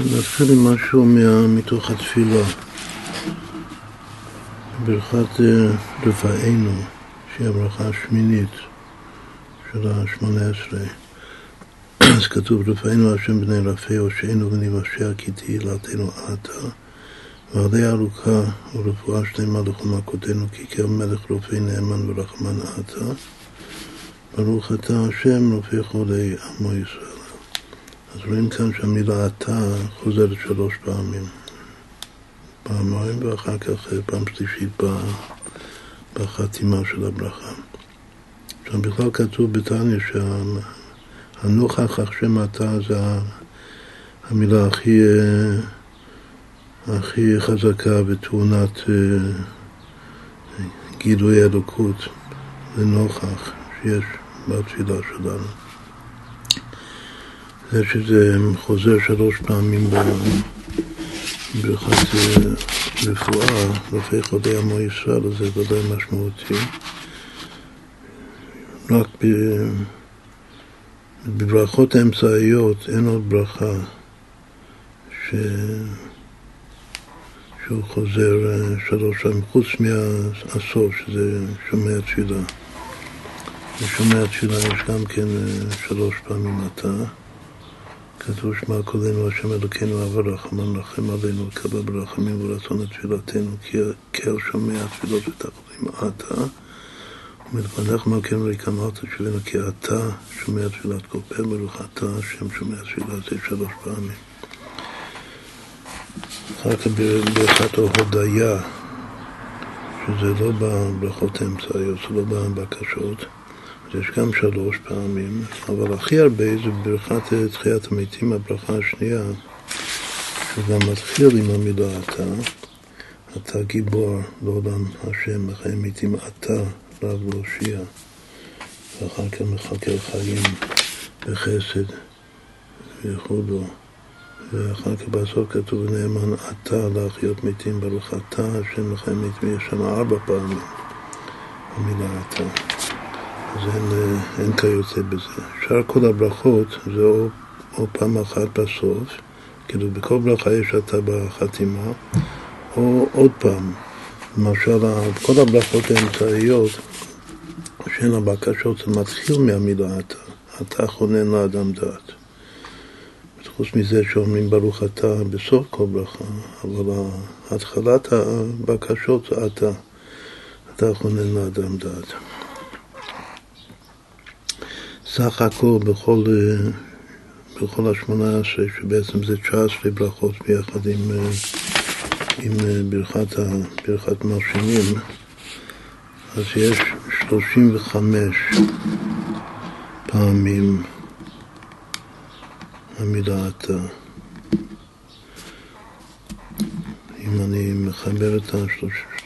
נתחיל עם משהו מתוך התפילה. ברכת אה, רפאנו, שהיא הברכה השמינית של השמונה עשרה. אז כתוב, רפאנו השם בני רפא, הושענו ונבשע כי תהילתנו עתה. ועלי ארוכה ורפואה שלמה לכל מכותינו, כי כל מלך רופא נאמן ורחמן עתה. ברוך אתה השם רופא חולי עמו ישראל. אז רואים כאן שהמילה אתה חוזרת שלוש פעמים. פעמיים ואחר כך פעם שלישית בחתימה של הברכה. עכשיו בכלל כתוב בתניא שהנוכח השם אתה זה המילה הכי, הכי חזקה בתאונת אה, גילוי אלוקות לנוכח שיש בתפילה שלנו. זה שזה חוזר שלוש פעמים בברכת אה, רפואה, רופא חולי עמו ישראל, זה ודאי משמעותי. רק בברכות האמצעיות אין עוד ברכה ש... שהוא חוזר אה, שלוש פעמים, חוץ מהסוף, שזה שומע תפילה. ושומע תפילה יש גם כן אה, שלוש פעמים אתה. כתוב שמע קולנו השם אלוקינו אב הרחמן רחם עלינו וקבל ברחמים ורצון את תפילתנו כי כל שומע תפילות ותחלים עתה. ומלפניך מלכנו ריקמת תשבנו כי אתה שומע תפילת כל פה ברוך אתה השם שומע תפילה זה שלוש פעמים. אחר כך ברכת ההודיה שזה לא בברכות האמצעיות, זה לא בבקשות יש גם שלוש פעמים, אבל הכי הרבה זה בברכת תחיית המתים, הברכה השנייה, שגם מתחיל עם המילה אתה, אתה גיבור לעולם השם, מחיי מתים אתה רב להושיע, ואחר כך מחכה חיים בחסד וכו'. ואחר כך בסוף כתוב נאמן אתה להחיות מתים, ברוך אתה השם מחיי מתים, יש שם ארבע פעמים המילה אתה. אז אין, אה, אין כיוצא בזה. שאר כל הברכות זה או, או פעם אחת בסוף, כאילו בכל ברכה יש אתה בחתימה, או עוד פעם. למשל, כל הברכות האמצעיות של הבקשות זה מתחיל מהמילה אתה, אתה חונן לאדם דעת. חוץ מזה שאומרים ברוך אתה בסוף כל ברכה, אבל התחלת הבקשות אתה, אתה חונן לאדם דעת. סך הכל בכל, אה, בכל השמונה עשרה, שבעצם זה תשע עשרה ברכות ביחד עם, אה, עם אה, ברכת, ברכת מרשימים, אז יש שלושים וחמש פעמים המילה אתה. אם אני מחבר את ה-35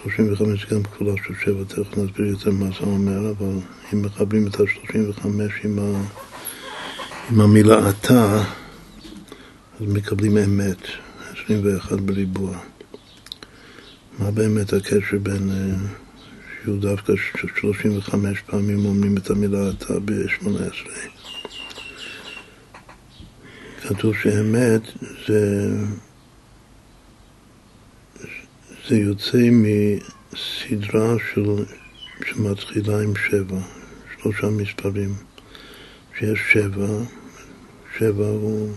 גם כפולה של שבע, תכף נסביר יותר מה זה אומר, אבל אם מחברים את ה-35 עם, ה... עם המילה אתה, אז מקבלים אמת, 21 בריבוע. מה באמת הקשר בין, אה, שהוא דווקא 35 פעמים אומרים את המילה אתה ב-18? כתוב שאמת זה זה יוצא מסדרה של, שמתחילה עם שבע, שלושה מספרים, שיש שבע, שבע הוא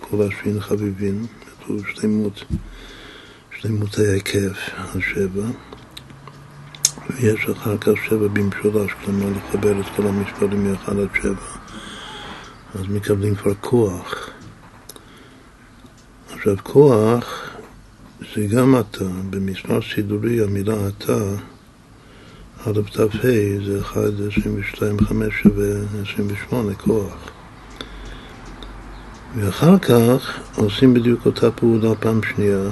כל השבין חביבין, כתוב שלמות, שלמות ההיקף, השבע, ויש אחר כך שבע במשולש, כלומר לחבר את כל המספרים מאחד עד שבע, אז מקבלים כבר כוח. עכשיו כוח זה גם אתה, במספר סידורי המילה אתה, עד כתב ה' זה 1, 22, 5 שווה 28, כוח. ואחר כך עושים בדיוק אותה פעולה פעם שנייה,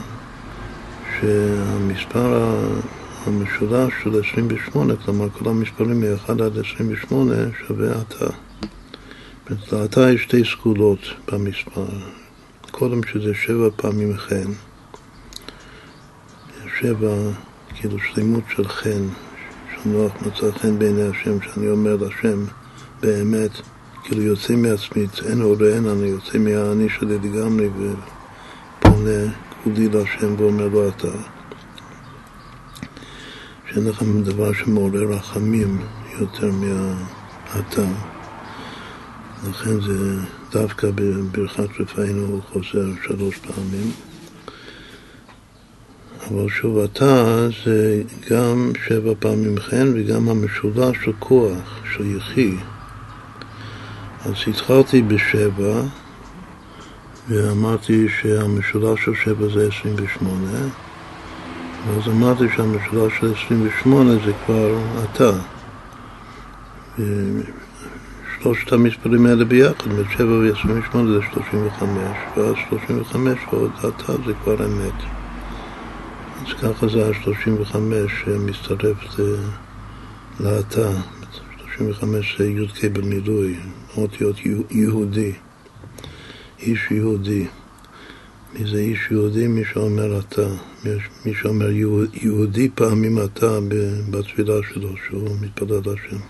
שהמספר המשולש של 28, כלומר כל המספרים מ-1 עד 28 שווה אתה. לאתה יש שתי סגולות במספר. קודם שזה שבע פעמים חן. שבע, כאילו שלמות של חן, שנוח מצא חן בעיני השם, שאני אומר להשם באמת, כאילו יוצא מעצמי, אין עוד אין אני, יוצא מהאני שלי לגמרי, עונה כולי להשם ואומר לו אתה. שאין לך דבר שמעורר רחמים יותר מהאתה. לכן זה דווקא בברכת רפאינו הוא חוזר שלוש פעמים. אבל שוב אתה זה גם שבע פעמים חן וגם המשולש של כוח, של יחי. אז התחלתי בשבע ואמרתי שהמשולש של שבע זה עשרים ושמונה ואז אמרתי שהמשולש של עשרים ושמונה זה כבר אתה. שלושת המספרים האלה ביחד, שבע ועשרים ושמונה זה שלושים וחמש, ואז שלושים וחמש ועוד אתה זה כבר אמת. אז ככה זה השלושים וחמש שמצטרף לאתה. שלושים וחמש זה י"ק במילוי, אותיות יהודי, איש יהודי. מי זה איש יהודי? מי שאומר אתה. מי שאומר יהודי פעמים אתה בתפילה שלו, שהוא מתפלל לשם.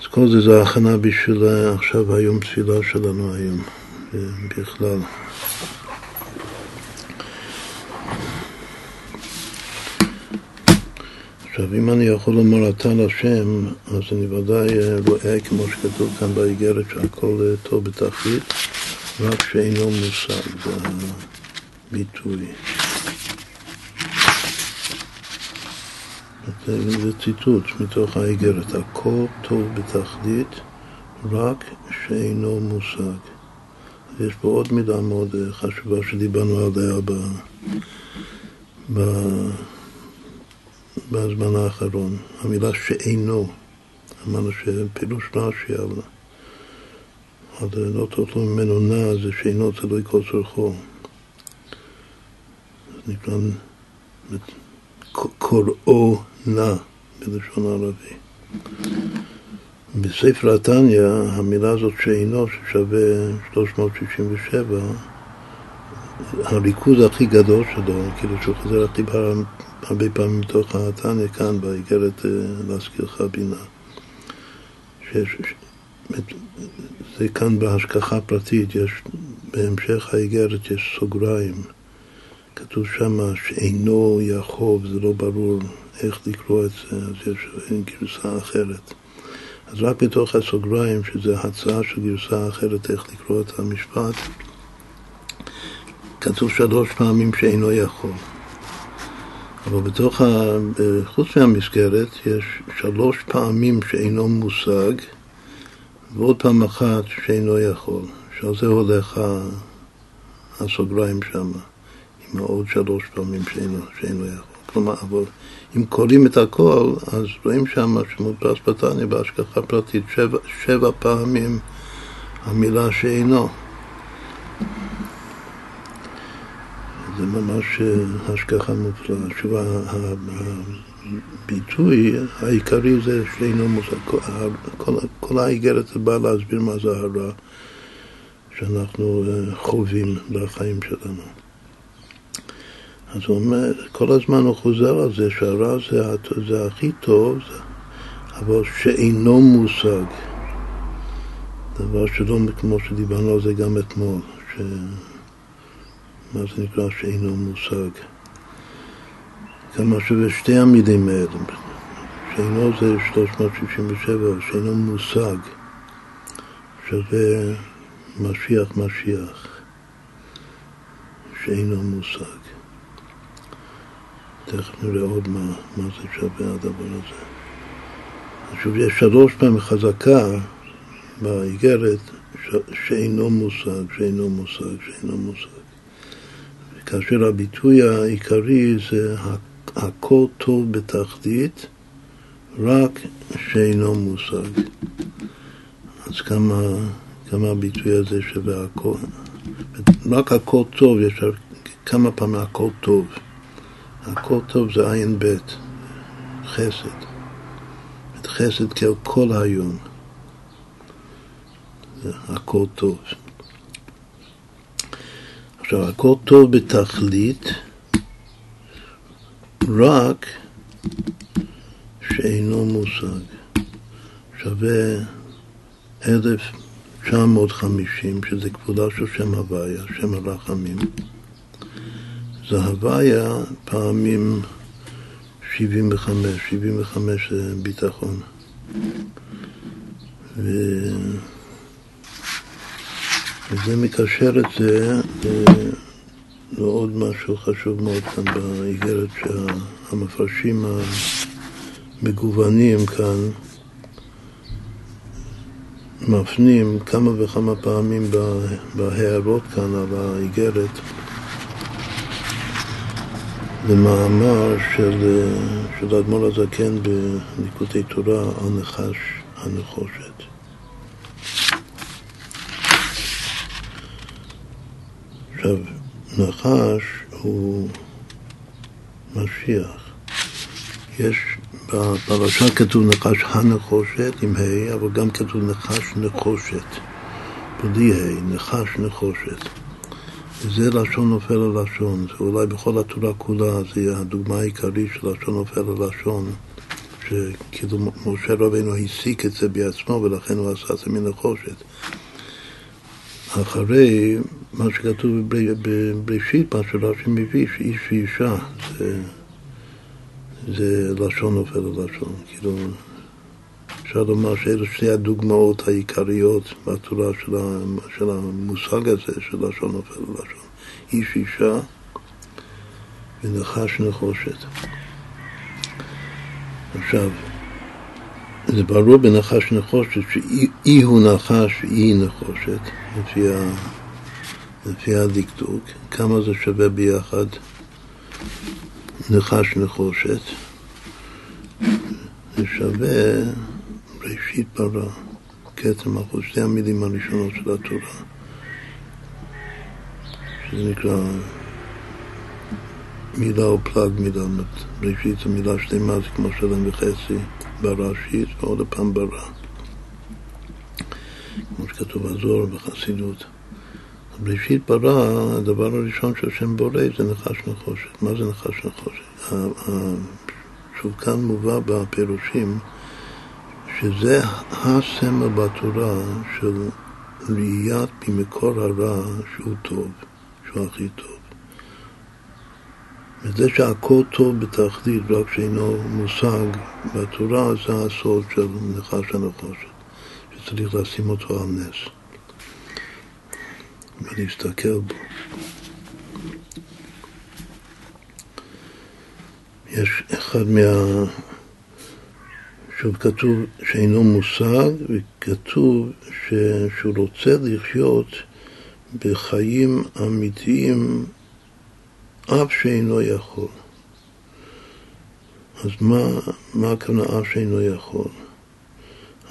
אז כל זה זה הכנה בשביל עכשיו היום תפילה שלנו היום, בכלל. עכשיו, אם אני יכול לומר אתה לשם, אז אני ודאי רואה, כמו שכתוב כאן באיגרת, שהכל טוב בתכלית, רק שאינו מושג, זה הביטוי. זה ציטוט מתוך האיגרת, הכל טוב בתכלית, רק שאינו מושג. יש פה עוד מילה מאוד חשובה שדיברנו עליה ב... ב... בזמן האחרון, המילה שאינו, אמרנו שפירוש רש"י על, לא תאכלו ממנו נע זה שאינו תלוי כל צורכו. זה נקרא קוראו נע בלשון הערבי. בספר התניא, המילה הזאת שאינו, ששווה 367, הריכוז הכי גדול שלו, כאילו שהוא חוזר הכי הרבה פעמים מתוך התניא כאן, באיגרת אה, להזכירך בינה. שיש, זה כאן בהשגחה פרטית, יש, בהמשך האיגרת יש סוגריים. כתוב שם שאינו יחוב, זה לא ברור איך לקרוא את זה, אז יש גרסה אחרת. אז רק בתוך הסוגריים, שזה הצעה של גרסה אחרת איך לקרוא את המשפט, כתוב שלוש פעמים שאינו יכול. אבל בתוך, ה... חוץ מהמסגרת, יש שלוש פעמים שאינו מושג, ועוד פעם אחת שאינו יכול, שעל זה הולך הסוגריים שם, עם העוד שלוש פעמים שאינו, שאינו יכול. כלומר, אבל אם קוראים את הכל, אז רואים שם שמודפס בתניא בהשגחה פרטית שבע, שבע פעמים המילה שאינו. זה ממש אה, השגחה מופלאה. שוב, הביטוי העיקרי זה שאינו מושג. כל, כל האיגרת באה להסביר מה זה הרע שאנחנו אה, חווים בחיים שלנו. אז הוא אומר, כל הזמן הוא חוזר על זה שהרע זה, זה הכי טוב, אבל שאינו מושג. דבר שלא כמו שדיברנו על זה גם אתמול, ש... מה זה נקרא שאינו מושג. כמה שווה שתי המילים האלה. שאינו זה 367, שאינו מושג, שווה משיח משיח, שאינו מושג. תכף נראה עוד מה, מה זה שווה הדבר הזה. שוב, יש שלוש פעמים חזקה באיגרת שאינו מושג, שאינו מושג, שאינו מושג. כאשר הביטוי העיקרי זה הכל טוב בתחתית, רק שאינו מושג. אז כמה, כמה הביטוי הזה שווה הכל, רק הכל טוב, יש כמה פעמים הכל טוב. הכל טוב זה עין בית, חסד. חסד כל היום. הכל טוב. עכשיו, הכל טוב בתכלית, רק שאינו מושג. שווה אלף 950, שזה כבודה של שם הוויה, שם הרחמים. זה הוויה פעמים 75, 75 זה ביטחון. ו... וזה מקשר את זה לעוד משהו חשוב מאוד כאן באיגרת שהמפרשים המגוונים כאן מפנים כמה וכמה פעמים בהערות כאן על האיגרת למאמר של, של האדמו"ר הזקן בליקוטי תורה על נחש הנחושת. עכשיו, נחש הוא משיח. יש בפרשה כתוב נחש הנחושת עם ה', אבל גם כתוב נחש נחושת, בלי ה', נחש נחושת. וזה לשון נופל על לשון, זה אולי בכל התורה כולה, זה הדוגמה העיקרית של לשון נופל על לשון, שכאילו משה רבינו הסיק את זה בעצמו ולכן הוא עשה את זה מנחושת. אחרי מה שכתוב בבראשית, מה שרש"י מביא, שאיש ואישה, זה, זה לשון נופל על לשון. כאילו, אפשר לומר שאלו שתי הדוגמאות העיקריות בתורה של, של המושג הזה, של לשון נופל על לשון. איש ואישה ונחש נחושת. עכשיו, זה ברור בנחש נחושת שאי הוא נחש ואי נחושת, לפי, ה, לפי הדקדוק, כמה זה שווה ביחד? נחש נחושת, זה שווה ראשית ברא, כתר אחוז, שתי המילים הראשונות של התורה, שזה נקרא מילה או פלג מילה, ראשית זו מילה שלמה, זה כמו שלם וחצי. בראשית ועוד פעם ברא. כמו שכתוב בזוהר בחסידות. בראשית ברא, הדבר הראשון שהשם בורא זה נחש נחושת. מה זה נחש נחושת? שוב כאן מובא בפירושים שזה הסמל בתורה של ראיית ממקור הרע שהוא טוב, שהוא הכי טוב. וזה שהכל טוב בתכלית, רק שאינו מושג בתורה, זה הסוד של נחש הנחושת, שצריך לשים אותו על נס ולהסתכל בו. יש אחד מה... שוב כתוב שאינו מושג, וכתוב ש... שהוא רוצה לחיות בחיים אמיתיים אף שאינו יכול. אז מה, מה הכוונה אף שאינו יכול?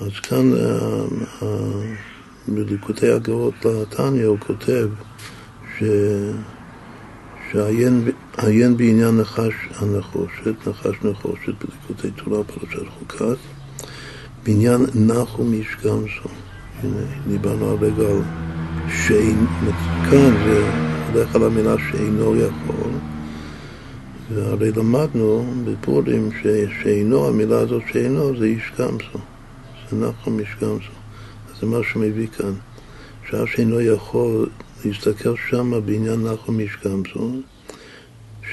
אז כאן אה, אה, בליקוטי הגאות לתניא הוא כותב ש... שעיין בעניין נחש הנחושת, נחש נחושת בליקוטי תורה פרשת חוקת, בעניין נחום איש גמזו. הנה, דיברנו הרגע על שאין, כאן זה הולך על המילה שאינו יכול, והרי למדנו בפורים שאינו, המילה הזאת שאינו זה איש גמזו, זה נחום איש. אז זה מה שמביא כאן, שעה שאינו יכול להסתכל שם בעניין נחום איש גמזו,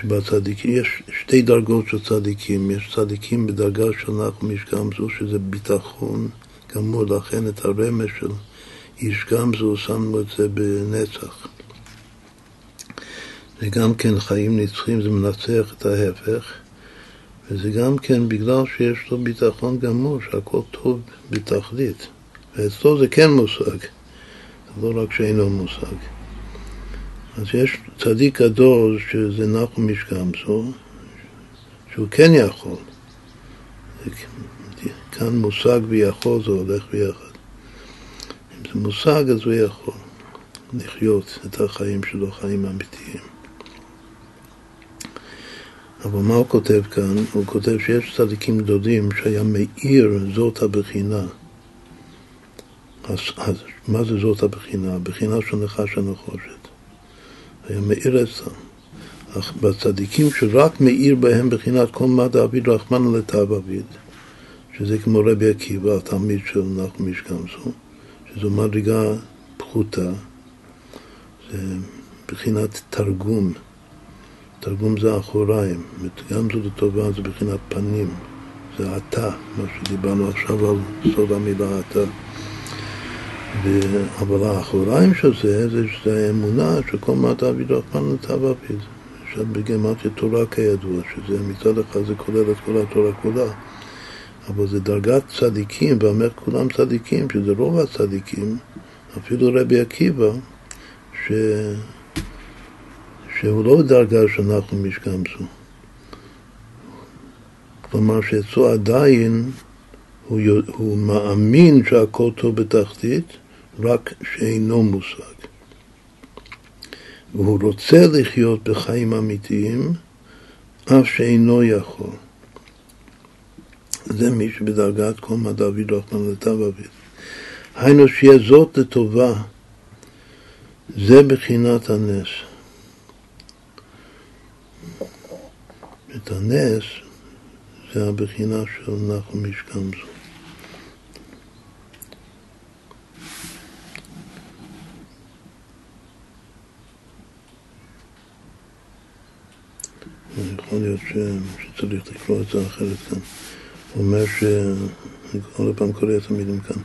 שבצדיקים, יש שתי דרגות של צדיקים, יש צדיקים בדרגה של נחום איש גמזו, שזה ביטחון גמור, לכן את הרמש של איש גמזו שמנו את זה בנצח. זה גם כן חיים נצחיים, זה מנצח את ההפך, וזה גם כן בגלל שיש לו ביטחון גמור, שהכל טוב בתכלית. ואצלו זה כן מושג, לא רק שאינו מושג. אז יש צדיק גדול שזה נחום משגמזו, שהוא כן יכול. כאן מושג ויכול זה הולך ביחד. אם זה מושג אז הוא יכול לחיות את החיים שלו, חיים אמיתיים. אבל מה הוא כותב כאן? הוא כותב שיש צדיקים גדולים שהיה מאיר זאת הבחינה. אז, אז מה זה זאת הבחינה? הבחינה של נחש הנחושת. היה מאיר אצלם. אך בצדיקים שרק מאיר בהם בחינת כל מה דאביד רחמנא לתו אביד, שזה כמו רבי עקיבא, התלמיד של נחום איש גמזו, שזו מדרגה פחותה, זה בחינת תרגום. תרגום זה אחוריים, גם זאת הטובה זה בחינת פנים, זה אתה, מה שדיברנו עכשיו על סוד המילה אתה. ו... אבל האחוריים של זה, זה, זה האמונה שכל מה תעביד רחמן לתעביד. עכשיו בגמטיה תורה כידוע, שזה מצד אחד זה כולל את כל התורה כולה, אבל זה דרגת צדיקים, ואומר כולם צדיקים, שזה רוב הצדיקים, אפילו רבי עקיבא, ש... שהוא לא דרגה שאנחנו משקמסו. כלומר שאצלו עדיין הוא, הוא מאמין שהכל טוב בתחתית, רק שאינו מושג. והוא רוצה לחיות בחיים אמיתיים, אף שאינו יכול. זה מי שבדרגת מה דוד רחמן לטב אביב. היינו שיהיה זאת לטובה, זה בחינת הנס. את הנס זה הבחינה של נחום איש גמזו. יכול להיות ש... שצריך לקרוא את זה אחרת כאן. הוא אומר ש... אני עוד פעם קורא את המילים כאן.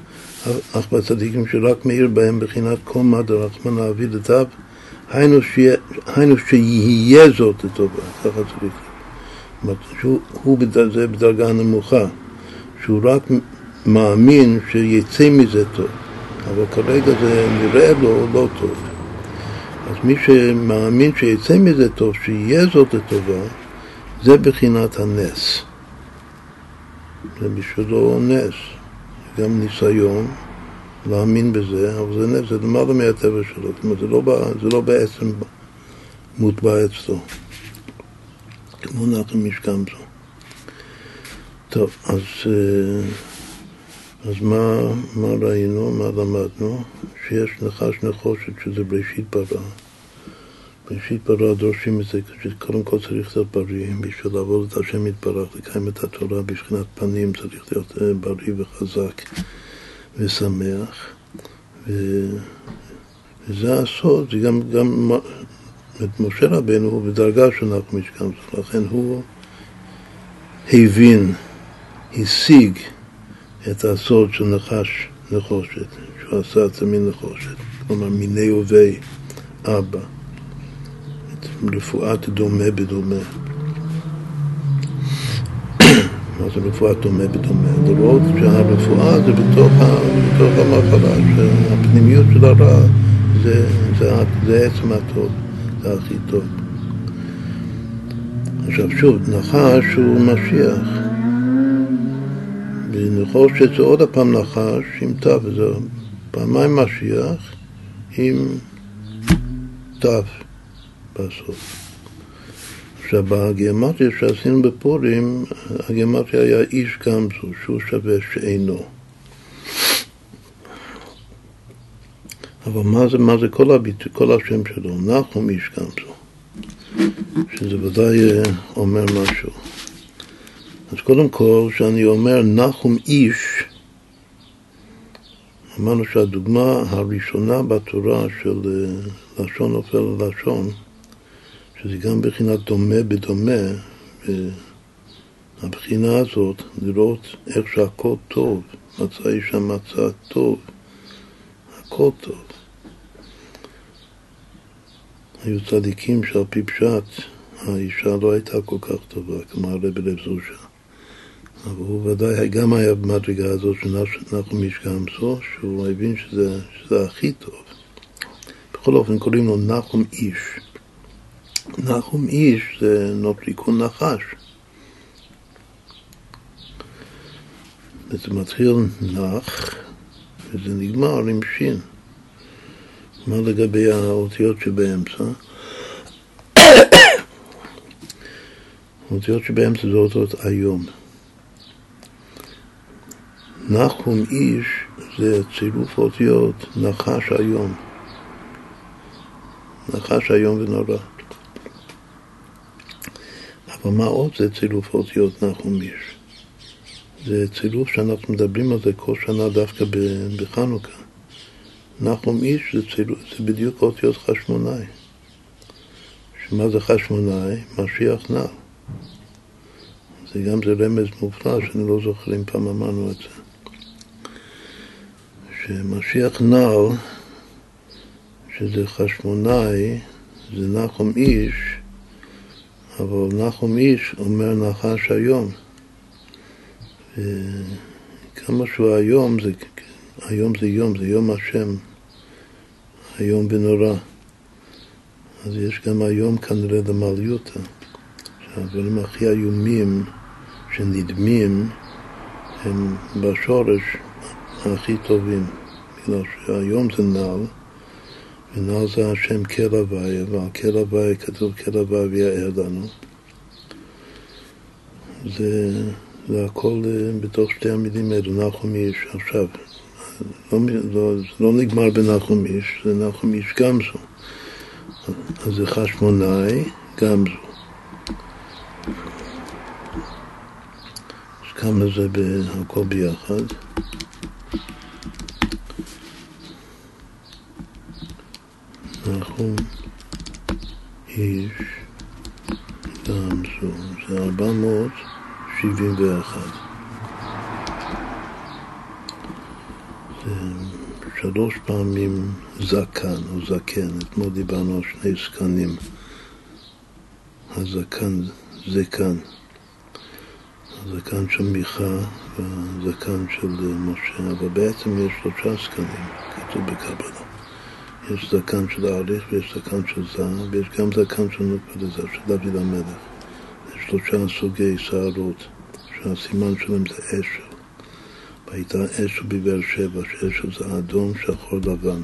אך בצדיקים שרק מאיר בהם בחינת כל מה דרחמנא אבי לטב, היינו שיהיה זאת לטובה, ככה צריך להיות. שהוא זה בדרגה נמוכה, שהוא רק מאמין שיצא מזה טוב, אבל כרגע זה נראה לו לא טוב. אז מי שמאמין שיצא מזה טוב, שיהיה זאת לטובה, זה בחינת הנס. זה בשבילו נס, גם ניסיון להאמין בזה, אבל זה נס, זה למעלה מהטבע שלו, זאת אומרת, זה לא, זה לא בעצם מוטבע אצלו, כמו נחם משכם זו. טוב, אז, אה, אז מה, מה ראינו, מה למדנו? שיש נחש נחושת שזה בראשית ברא. בראשית ברא דורשים את זה, שקודם כל צריך להיות בריא, בשביל לעבוד את השם יתברך, לקיים את התורה בשכינת פנים, צריך להיות אה, בריא וחזק ושמח. ו... וזה הסוד, זה גם, גם את משה רבנו הוא בדרגה שאנחנו משכם, לכן הוא הבין, השיג את הסוד של נחש נחושת, שהוא עשה את זה מנחושת, כלומר מיני ובי אבא. רפואת דומה בדומה. מה זה רפואת דומה בדומה? לראות שהרפואה זה בתוך, בתוך המחלה, שהפנימיות של הרע זה, זה, זה עצם הטוב, זה הכי טוב. עכשיו שוב, נחש הוא משיח. ונחושת זה עוד הפעם נחש עם תו, וזה פעמיים משיח עם תו. בסוף. עכשיו, בגימטריה שעשינו בפורים, הגימטריה היה איש גמזו, שהוא שווה שאינו. אבל מה זה, מה זה כל, הביט, כל השם שלו? נחום איש גמזו, שזה ודאי אה, אומר משהו. אז קודם כל, כשאני אומר נחום איש, אמרנו שהדוגמה הראשונה בתורה של אה, לשון נופל ללשון, שזה גם בחינת דומה בדומה, והבחינה הזאת, לראות איך שהכל טוב, מצא אישה מצא טוב, הכל טוב. היו צדיקים שעל פי פשט האישה לא הייתה כל כך טובה, כמו הרבי לב זושה. אבל הוא ודאי גם היה במדרגה הזאת של נחום גמזו, שהוא הבין שזה, שזה הכי טוב. בכל אופן קוראים לו נחום איש. נחום איש זה נוטריקון נחש. וזה מתחיל נח, וזה נגמר עם שין. מה לגבי האותיות שבאמצע? האותיות שבאמצע זה אותות היום. נחום איש זה צירוף אותיות נחש היום. נחש היום ונורא. אבל מה עוד זה צילוף אותיות נחום איש? זה צילוף שאנחנו מדברים על זה כל שנה דווקא בחנוכה. נחום איש זה, ציל... זה בדיוק אותיות חשמונאי. שמה זה חשמונאי? משיח נע. זה גם זה רמז מופלא שאני לא זוכר אם פעם אמרנו את זה. שמשיח נעל, שזה חשמונאי, זה נחום איש, אבל נחום איש אומר נחש היום. כמה שהוא היום, זה, היום זה יום, זה יום השם, היום ונורא. אז יש גם היום כנראה למעליותא, שהדברים הכי איומים שנדמים הם בשורש הכי טובים, בגלל שהיום זה נעל, ונעל זה השם כל הוויה, ועל כל הוויה כתוב כל הוויה ויער לנו. זה, זה הכל אה, בתוך שתי המילים האלו, נחום איש. עכשיו, לא, לא, לא נגמר בנחום איש, זה נחום איש גם זו. אז זה חשמונאי גם זו. אז כמה זה הכל ביחד? נחום איש גם זו. זה 471. שלוש פעמים זקן או זקן, אתמול דיברנו על שני זקנים, הזקן, זקן, הזקן של מיכה והזקן של משה, אבל בעצם יש שלושה זקנים, כתוב בקבלה. יש זקן של האריך ויש זקן של זעם ויש גם זקן של לזה, של דוד המלך. יש שלושה סוגי שערות, שהסימן שלהם זה אשל. והייתה אשל בבאר שבע, שאשל זה אדום, שחור, לבן.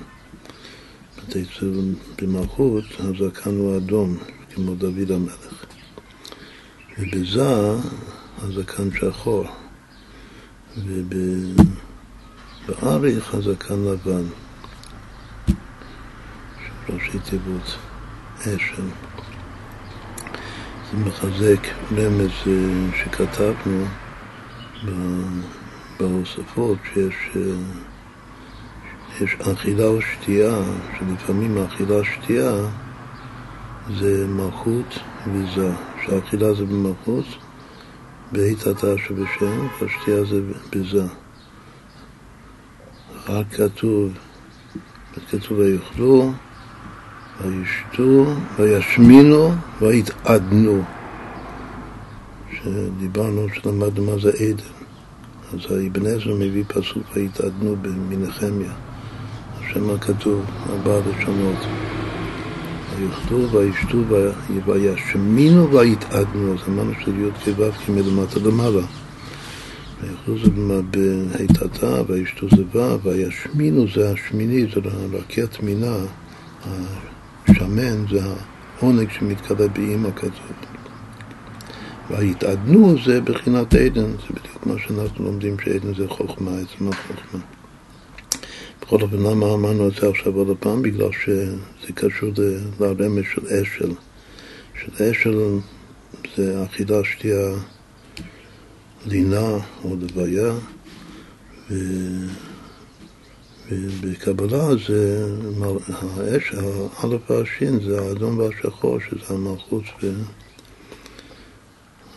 אצל במלכות הזקן הוא אדום, כמו דוד המלך. ובזה הזקן שחור, ובאריך הזקן לבן. ראשי תיבות אשל. זה מחזק רמז אה, שכתבנו בהוספות שיש יש אכילה או שתייה, שלפעמים האכילה שתייה זה מלכות וזה, שהאכילה זה במלכות, בהיטתה שבשם, והשתייה זה בזה. רק כתוב, כתוב ויאכלו וישתו, וישמינו, ויתעדנו. שדיברנו, שלמדנו מה זה עדן. אז האבן עזרא מביא פסוק ויתעדנו מנחמיה. השם הכתוב, ארבע לשונות. ויאכלו וישתו וישמינו ויתעדנו. אז אמרנו שזה י' כו' כמלמטה למעלה. ויאכלו זה בהיטתה, וישתו זה ו', וישמינו זה השמיני, זה רקיע תמינה. שמן זה העונג שמתקרב באימא כזאת. וההתעדנו זה בחינת עדן, זה בדיוק מה שאנחנו לומדים שעדן זה חוכמה, עצמה חוכמה. בכל אופן, למה אמרנו את זה עכשיו עוד פעם? בגלל שזה קשור לרמז של אשל. של אשל זה אכילה, שתייה, לינה או לוויה, ו... בקבלה זה, האש, האלף והשין זה האדום והשחור, שזה המלכות ו...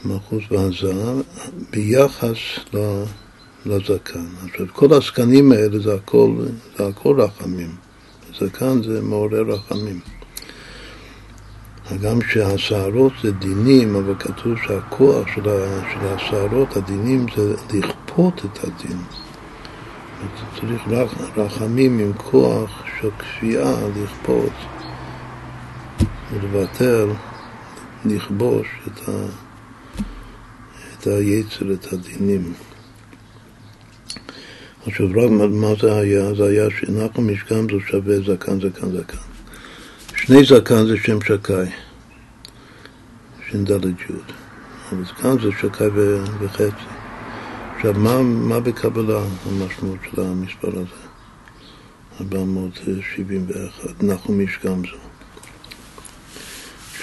מלכות והזהב, ביחס לזקן. עכשיו, כל הזקנים האלה זה הכל, זה הכל רחמים. זקן זה מעורר רחמים. הגם שהשערות זה דינים, אבל כתוב שהכוח של השערות, הדינים, זה לכפות את הדין. צריך רחמים עם כוח של כפייה לכפות ולבטל, לכבוש את, ה, את היצר, את הדינים. עכשיו רק מה זה היה? זה היה שנחל משכם זה שווה זקן, זקן, זקן. שני זקן זה שם שקאי, ש"ד י', אבל זקן זה שקאי וחצי. עכשיו, מה, מה בקבלה המשמעות של המספר הזה? 471, נחום גם זו.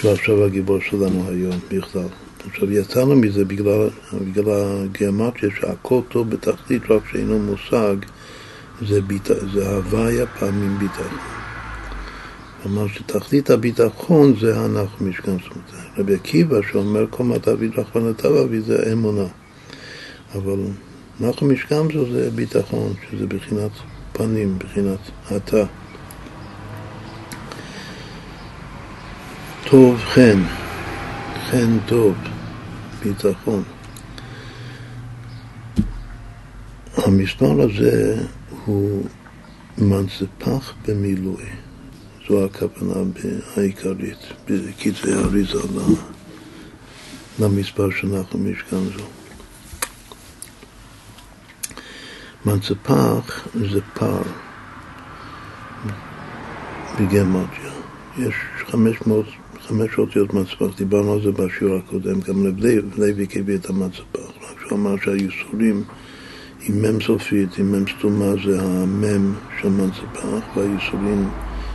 שהוא עכשיו הגיבור שלנו היום בכלל. עכשיו, יצאנו מזה בגלל, בגלל הגיאומטיה שהכל טוב בתכלית, רק שאינו מושג, זה, ביט... זה הוויה פעמים ביטחון. כלומר שתכלית הביטחון זה אנחנו משכן סמותה. רבי עקיבא שאומר כל מה תביא ביטחון לתביא זה אמונה. אבל אנחנו משכן זה ביטחון, שזה בחינת פנים, בחינת אתה. טוב חן, חן טוב, ביטחון. המספר הזה הוא מנצפח במילוי, זו הכוונה העיקרית, בקטעי האריזה למספר שאנחנו משכן זו. מנצפח זה פר בגמטיה. יש 500, 500 אותיות מנצפח, דיברנו על זה בשיעור הקודם, גם לוי הביא את המנצפח, רק שהוא אמר שהייסורים עם מ' סופית, עם מ' סתומה זה המ' של מנצפח, והייסורים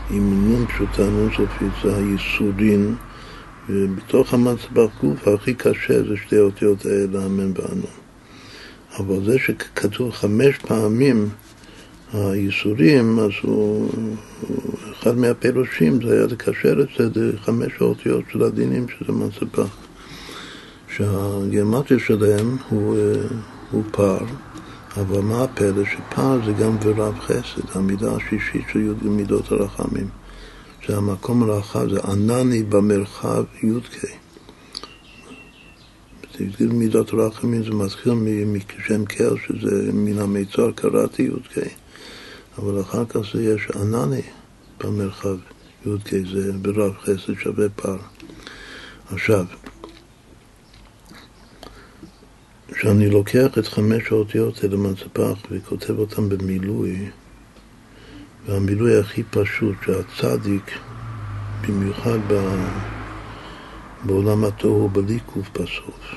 עם נ' פשוטה, נ' סופית זה הייסורים, ובתוך המנצפח גוף הכי קשה זה שתי האותיות האלה, המ' והנ'. אבל זה שכתוב חמש פעמים הייסורים, אז הוא, אחד מהפירושים זה היה לקשר את זה לחמש האותיות של הדינים שזה מנצפח. שהגימטריה שלהם הוא, הוא פער, אבל מה הפלא? שפער זה גם ורב חסד, המידה השישית של י' מידות הרחמים. שהמקום הרחב זה ענני במרחב י"ק. מידת רחמים זה מתחיל משם קר, שזה מן המיצר, קראתי י"ק, אבל אחר כך זה יש ענני במרחב י"ק, זה ברב חסד שווה פער. עכשיו, כשאני לוקח את חמש האותיות האלה מהספח וכותב אותן במילוי, והמילוי הכי פשוט, שהצדיק, במיוחד בעולם התוהו בלי קוף בסוף.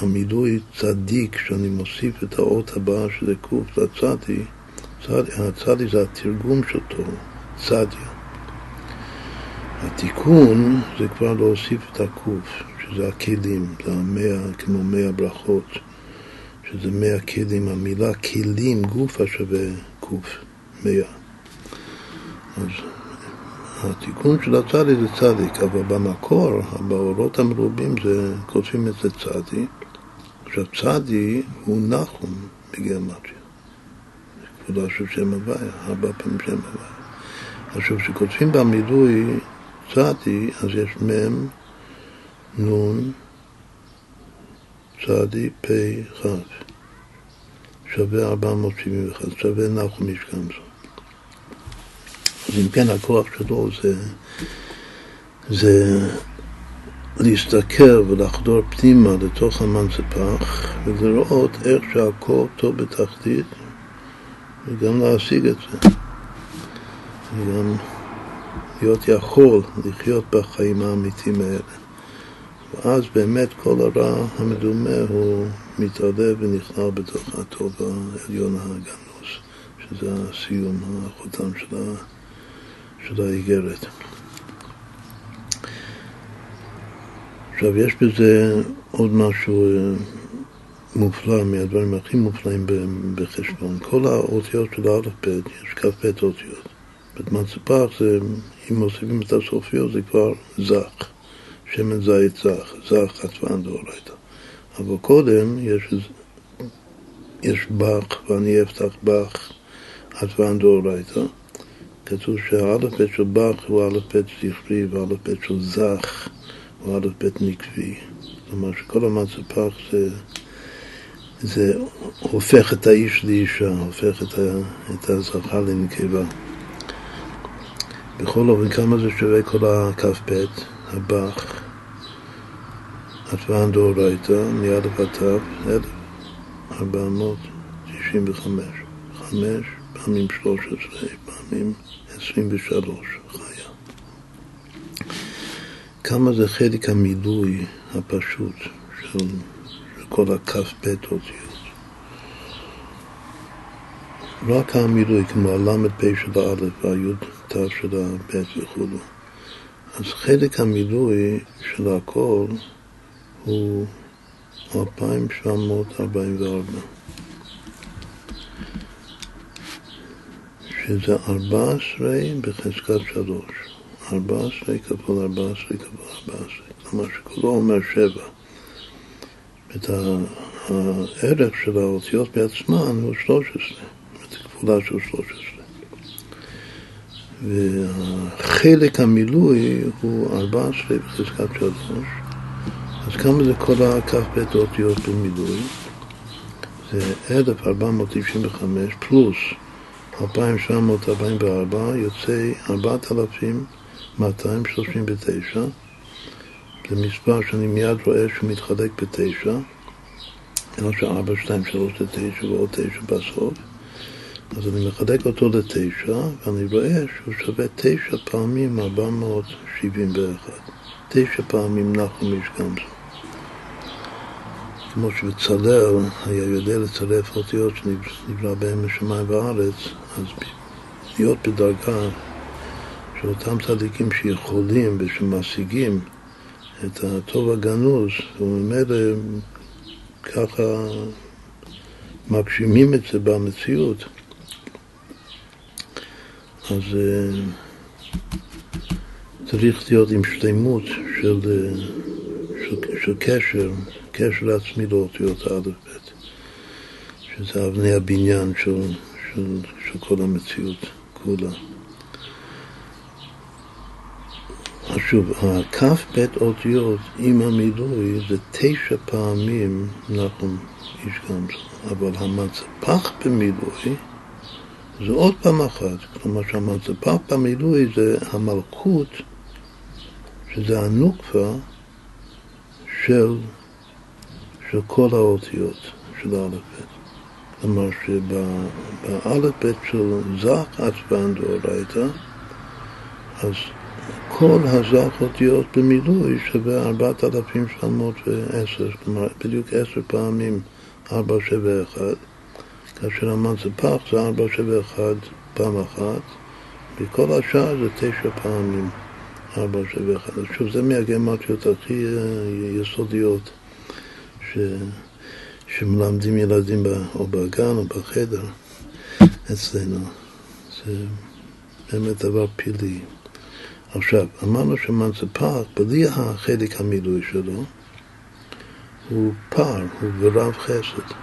המילוי צדיק, שאני מוסיף את האות הבאה שזה קוף לצדי, צדי, הצדי זה התרגום של תוהו, צדיה. התיקון זה כבר להוסיף את הקוף, שזה הכלים, זה המאה, כמו מאה ברכות, שזה מאה כלים, המילה כלים, גוף השווה קוף, מאה. אז התיקון של הצדיק זה צדיק, אבל במקור, באורות המרובים זה, כותבים את זה צדיק. עכשיו צדי הוא נחום בגיאומטריה. כבודו של שם הוויה, ארבע פעמים שם הוויה. עכשיו כשכותבים במילוי צדי, אז יש מ', נ', צדי, פ', כ'. שווה 471, שווה נחום משכן זו. אז אם כן, הכוח שלו זה, זה להסתכל ולחדור פנימה לתוך המנצפח ולראות איך שהכל טוב בתחתית וגם להשיג את זה. וגם להיות יכול לחיות בחיים האמיתיים האלה. ואז באמת כל הרע המדומה הוא מתעלה ונכנע בתוך הטוב העליון הגנוז, שזה הסיום, החותם של האיגרת. עכשיו, יש בזה עוד משהו אה, מופלא, מהדברים הכי מופלאים בחשבון. כל האותיות של האלף-בית, יש כ"ב אותיות. במצפח זה, אם מוסיפים את הסופיות, זה כבר זך, שמן זית זך, זך עצבן דאורייתא. אבל קודם יש, יש בח, ואני אפתח בח עצבן דאורייתא. כתוב שהאלף-בית של בח הוא אלף-בית זכרי ואלף-בית של זך. הוא א' ב' נקבי. כלומר שכל המצפח זה, זה הופך את האיש לאישה, הופך את, ה, את הזכר לנקבה. בכל אופן, כמה זה שווה כל הכ"ב, הבח, עטבן דאורייתא, מא' עד ת', 1495. חמש פעמים שלוש עשרה, פעמים עשרים ושלוש. כמה זה חלק המילוי הפשוט של כל הכ"ב אותיות. רק המילוי, כמו הל"פ של האלף והי"ת של הב' וכו'. אז חלק המילוי של הכל הוא 2744. שזה ארבע עשרה בחזקת שלוש. ארבע עשרה כפול ארבע עשרה כפול ארבע עשרה. כלומר שכולו אומר שבע. את הערך של האותיות בעצמן הוא שלוש עשרה. את הכפולה של שלוש עשרה. והחלק המילוי הוא ארבע עשרה בחזקת שלוש. אז כמה זה כל הכ"ב אותיות במילוי? זה 1495 פלוס 2744 יוצא 4239 זה מספר שאני מיד רואה שהוא מתחלק בתשע. אלא שארבע, שתיים, שלוש זה תשע ועוד תשע בסוף אז אני מחלק אותו לתשע ואני רואה שהוא שווה תשע פעמים 471 תשע פעמים נחום איש גמזו. כמו שבצלאל היה יודע לצרף אותיות שנברא בהם משמיים וארץ, אז להיות בדרגה של אותם צדיקים שיכולים ושמשיגים את הטוב הגנוז, וממילא ככה מגשימים את זה במציאות. אז אה, צריך להיות עם שלמות של, אה, של, של קשר קשר עצמי לאותיות א' ב', שזה אבני הבניין של, של, של כל המציאות כולה. אז שוב, הכ"ב אותיות עם המילוי זה תשע פעמים נחום איש גמזו, אבל המצפח במילוי זה עוד פעם אחת, כלומר שהמצפח במילוי זה המלכות, שזה הנוקפה של של כל האותיות של האלף-בית. כלומר שבאלף-בית של זך עצבן דאורייתא, אז כל הזך אותיות במילוי שווה 4,710, כלומר בדיוק עשר פעמים 4 שווה 1, כאשר המן זה פח זה 4 שווה 1 פעם אחת, וכל השאר זה תשע פעמים 4 שווה 1. שוב, זה מהגמטריות הכי אה, יסודיות. ש... שמלמדים ילדים ב... או בגן או בחדר אצלנו. זה באמת דבר פילי. עכשיו, אמרנו שמנצפח, בלי החלק המילוי שלו, הוא פער, הוא ורב חסד.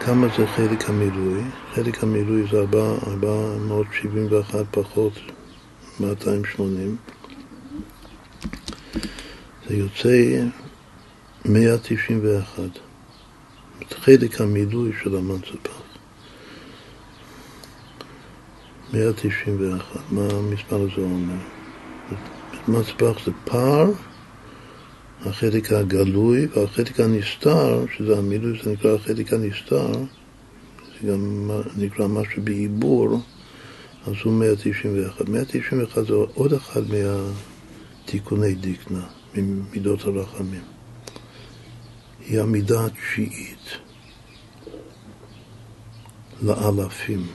כמה זה חלק המילוי? חלק המילוי זה 471 פחות 280. זה יוצא 191. חלק המילוי של המנצפח. 191. מה המספר הזה אומר? מנצפח זה פער, החלק הגלוי והחלק הנסתר, שזה המילוי, זה נקרא החלק הנסתר, זה גם נקרא משהו בעיבור, אז הוא 191. 191 זה עוד אחד מהתיקוני דיקנה, ממידות הרחמים. היא המידה התשיעית לאלפים.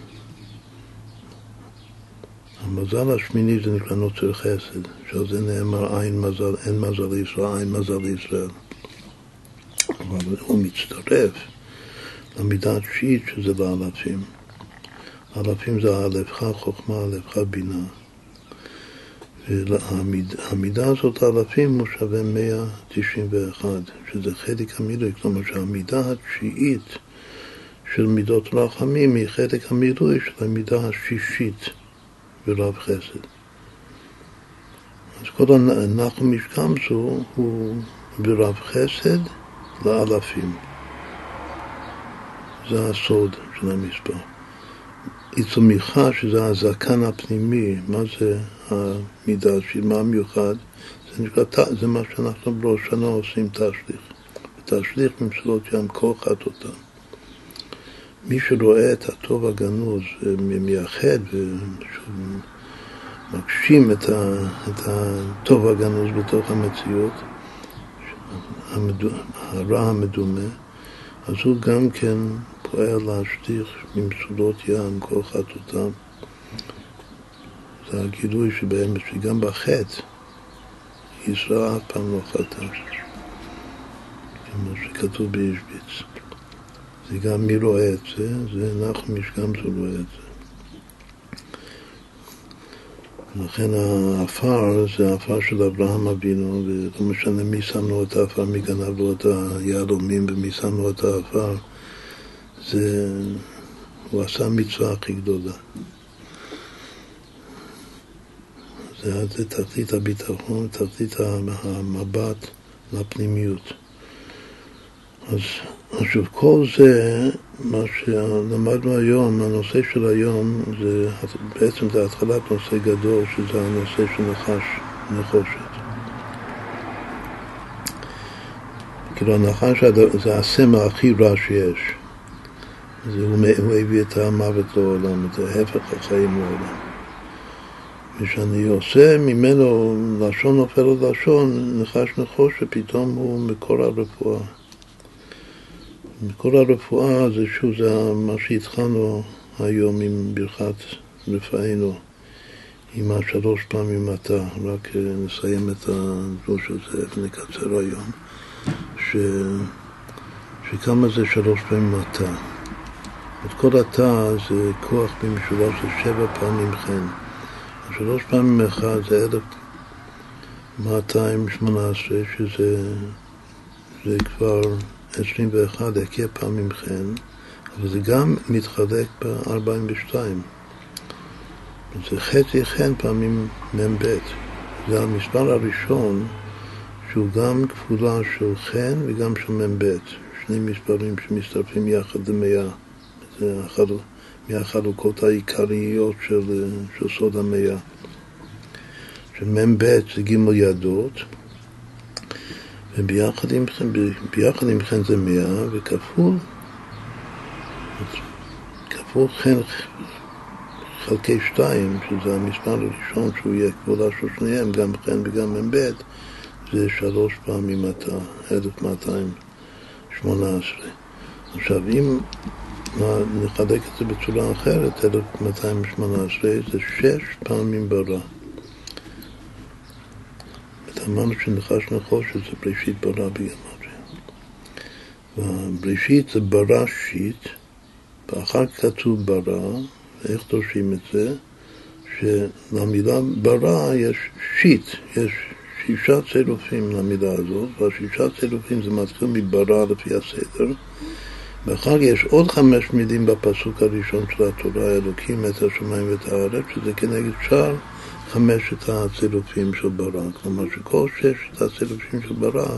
המזל השמיני זה נקרא נוצר חסד, שעל זה נאמר אין מזל, אין מזל לישראל, אין מזל לישראל. אבל הוא מצטרף למידה התשיעית שזה לאלפים. אלפים זה אלפך חוכמה, אלפך בינה. והמידה הזאת אלפים הוא שווה 191, שזה חלק המילוי, כלומר שהמידה התשיעית של מידות רחמים היא חלק המילוי של המידה השישית ברב חסד. אז כל הנחם משקמסו הוא ברב חסד לאלפים. זה הסוד של המספר. צמיחה, שזה הזקן הפנימי, מה זה המידה, מה המיוחד? זה נקרא, זה מה שאנחנו בראש שנה עושים תשליך. תשליך ממשלות ים כל חטאותם. מי שרואה את הטוב הגנוז מייחד ומגשים את, את הטוב הגנוז בתוך המציאות, הרע המדומה, אז הוא גם כן פועל להשליך ממצולות ים כל חטאותם. זה הגילוי שבאמת, שגם בחטא ישראל אף פעם לא חטא, כמו שכתוב בישביץ. זה גם מי רואה את זה, זה נחמיש גם זה רואה את זה. לכן העפר זה העפר של אברהם אבינו, ולא משנה מי שם לו את העפר, מי גנב לו את היהלומים ומי שם לו את העפר, זה... הוא עשה מצווה הכי גדולה. זה, זה תחתית הביטחון, תחתית המבט לפנימיות. אז עכשיו כל זה, מה שלמדנו היום, הנושא של היום, זה בעצם זה התחלת נושא גדול, שזה הנושא של נחש, נחושת. כאילו הנחש זה הסמל הכי רע שיש. זה, הוא, הוא הביא את המוות לעולם, את ההפך החיים לעולם. ושאני עושה ממנו לשון נופל על לשון, נחש נחוש, ופתאום הוא מקור הרפואה. מקור הרפואה זה שוב, זה מה שהתחלנו היום עם ברכת רפאנו, עם השלוש פעמים אתה, רק נסיים את הדרוש הזה ונקצר היום, ש... שכמה זה שלוש פעמים אתה. את כל התא זה כוח במשולש של שבע פעמים חן. שלוש פעמים אחד זה אלף מאתיים שמונה עשרה, שזה זה כבר עשרים ואחד היקף פעמים חן, אבל זה גם מתחלק בארבעים ושתיים. זה חצי חן פעמים מ"ב. זה המספר הראשון שהוא גם כפולה של חן וגם של מ"ב. שני מספרים שמצטרפים יחד למאה. זה אחד, מהחלוקות העיקריות של, של סוד המאה. שמ"ב זה ג' ידות, וביחד עם, ביחד חן זה מאה, וכפול, כפול חן חלקי שתיים, שזה המספר הראשון שהוא יהיה כבודה של שניהם, גם חן וגם מ"ב, זה שלוש פעמים אתה, 1218. עכשיו, אם נחלק את זה בצורה אחרת, 1218 זה שש פעמים ברא. אמרנו שנחש נחושת זה בראשית ברא בגמריה. ובראשית זה ברא שיט, ואחר כתוב ברא, ואיך דורשים את זה? שלמילה ברא יש שיט, יש שישה צירופים למילה הזאת, והשישה צירופים זה מתחיל מברא לפי הסדר. ואחר יש עוד חמש מילים בפסוק הראשון של התורה, אלוקים את השמיים ואת הארץ, שזה כנגד שאר חמשת הצירופים של ברא. כלומר שכל ששת הצירופים של ברא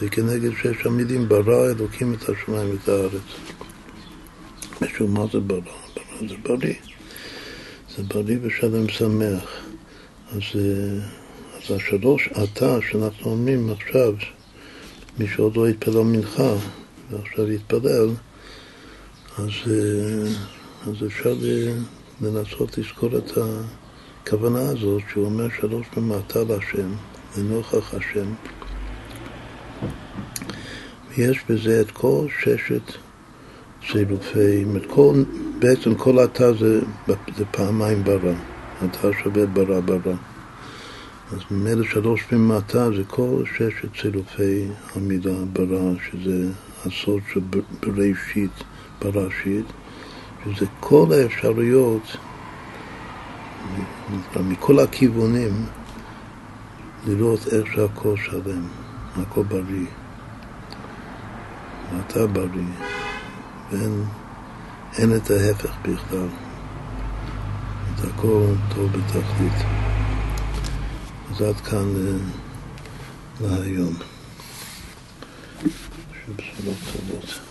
זה כנגד שש המילים ברא אלוקים את השמיים ואת הארץ. ושוב, מה זה ברא? ברא זה בריא. זה בריא ושלם שמח. אז, אז השלוש עתה שאנחנו אומרים עכשיו, מי שעוד לא התפלל מנחה ועכשיו יתפלל, אז, אז אפשר לנסות לזכור את ה... הכוונה הזאת שהוא אומר שלוש במעתה להשם, לנוכח השם, ויש בזה את כל ששת כל, בעצם כל התא זה, זה פעמיים ברא, התא שווה ברא ברא. אז ממילא שלוש מעתה זה כל ששת צירופי המילה ברא, שזה הסוד של בראשית, בראשית, שזה כל האפשרויות מכל הכיוונים לראות איך שהכל שלם, הכל בריא. ואתה בריא, ואין אין את ההפך בכלל. את הכל טוב בתכלית. אז עד כאן להיום. שבשורות טובות.